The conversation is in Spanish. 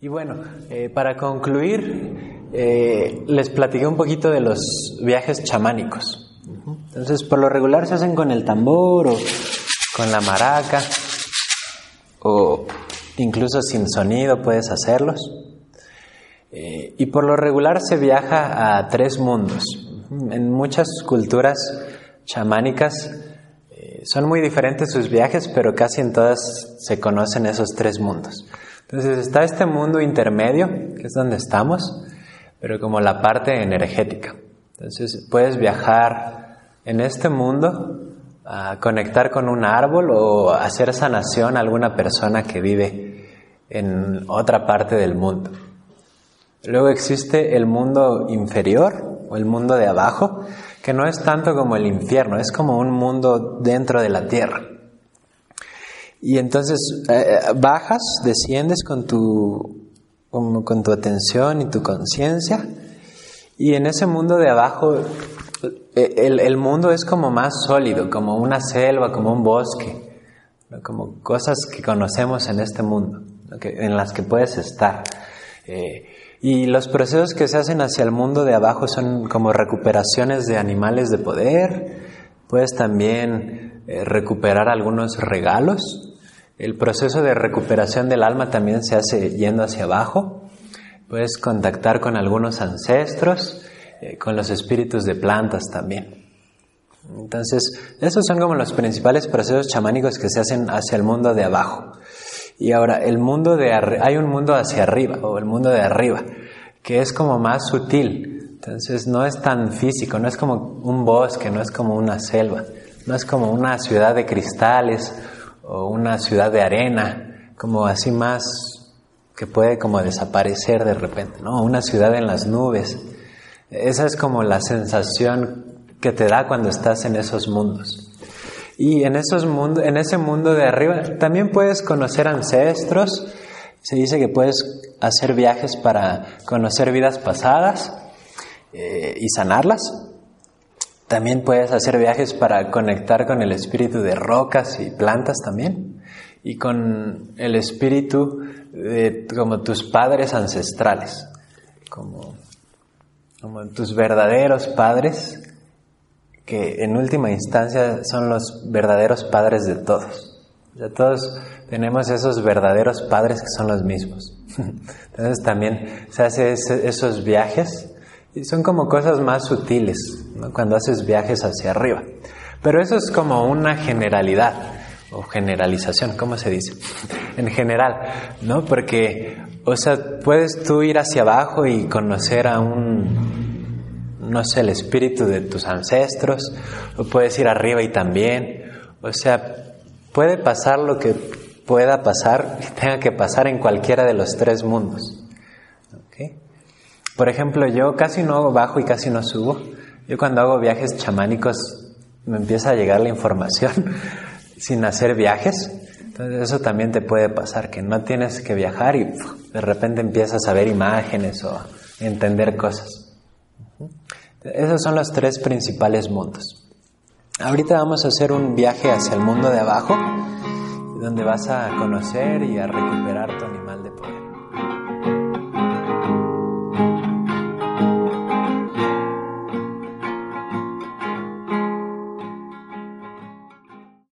Y bueno, eh, para concluir, eh, les platiqué un poquito de los viajes chamánicos. Entonces, por lo regular se hacen con el tambor o con la maraca o incluso sin sonido puedes hacerlos. Eh, y por lo regular se viaja a tres mundos. En muchas culturas chamánicas son muy diferentes sus viajes, pero casi en todas se conocen esos tres mundos. Entonces está este mundo intermedio, que es donde estamos, pero como la parte energética. Entonces puedes viajar en este mundo a conectar con un árbol o hacer sanación a alguna persona que vive en otra parte del mundo. Luego existe el mundo inferior o el mundo de abajo, que no es tanto como el infierno, es como un mundo dentro de la tierra. Y entonces eh, bajas, desciendes con tu, con, tu atención y tu conciencia. Y en ese mundo de abajo, eh, el, mundo es como más sólido, como una selva, como un bosque, como cosas que conocemos en este mundo, en las que puedes estar. Eh, y los procesos que se hacen hacia el mundo de abajo son como recuperaciones de animales de poder, puedes también recuperar algunos regalos el proceso de recuperación del alma también se hace yendo hacia abajo. Puedes contactar con algunos ancestros, eh, con los espíritus de plantas también. Entonces, esos son como los principales procesos chamánicos que se hacen hacia el mundo de abajo. Y ahora, el mundo de hay un mundo hacia arriba, o el mundo de arriba, que es como más sutil. Entonces, no es tan físico, no es como un bosque, no es como una selva, no es como una ciudad de cristales o una ciudad de arena, como así más que puede como desaparecer de repente, ¿no? Una ciudad en las nubes. Esa es como la sensación que te da cuando estás en esos mundos. Y en, esos en ese mundo de arriba también puedes conocer ancestros. Se dice que puedes hacer viajes para conocer vidas pasadas eh, y sanarlas. También puedes hacer viajes para conectar con el espíritu de rocas y plantas también. Y con el espíritu de como tus padres ancestrales. Como, como tus verdaderos padres, que en última instancia son los verdaderos padres de todos. O todos tenemos esos verdaderos padres que son los mismos. Entonces también se hace esos viajes y son como cosas más sutiles cuando haces viajes hacia arriba. Pero eso es como una generalidad o generalización, ¿cómo se dice? En general, ¿no? Porque, o sea, puedes tú ir hacia abajo y conocer a un, no sé, el espíritu de tus ancestros, o puedes ir arriba y también, o sea, puede pasar lo que pueda pasar y tenga que pasar en cualquiera de los tres mundos. Por ejemplo, yo casi no bajo y casi no subo. Yo cuando hago viajes chamánicos me empieza a llegar la información sin hacer viajes. Entonces eso también te puede pasar, que no tienes que viajar y de repente empiezas a ver imágenes o entender cosas. Esos son los tres principales mundos. Ahorita vamos a hacer un viaje hacia el mundo de abajo, donde vas a conocer y a recuperar tu animal.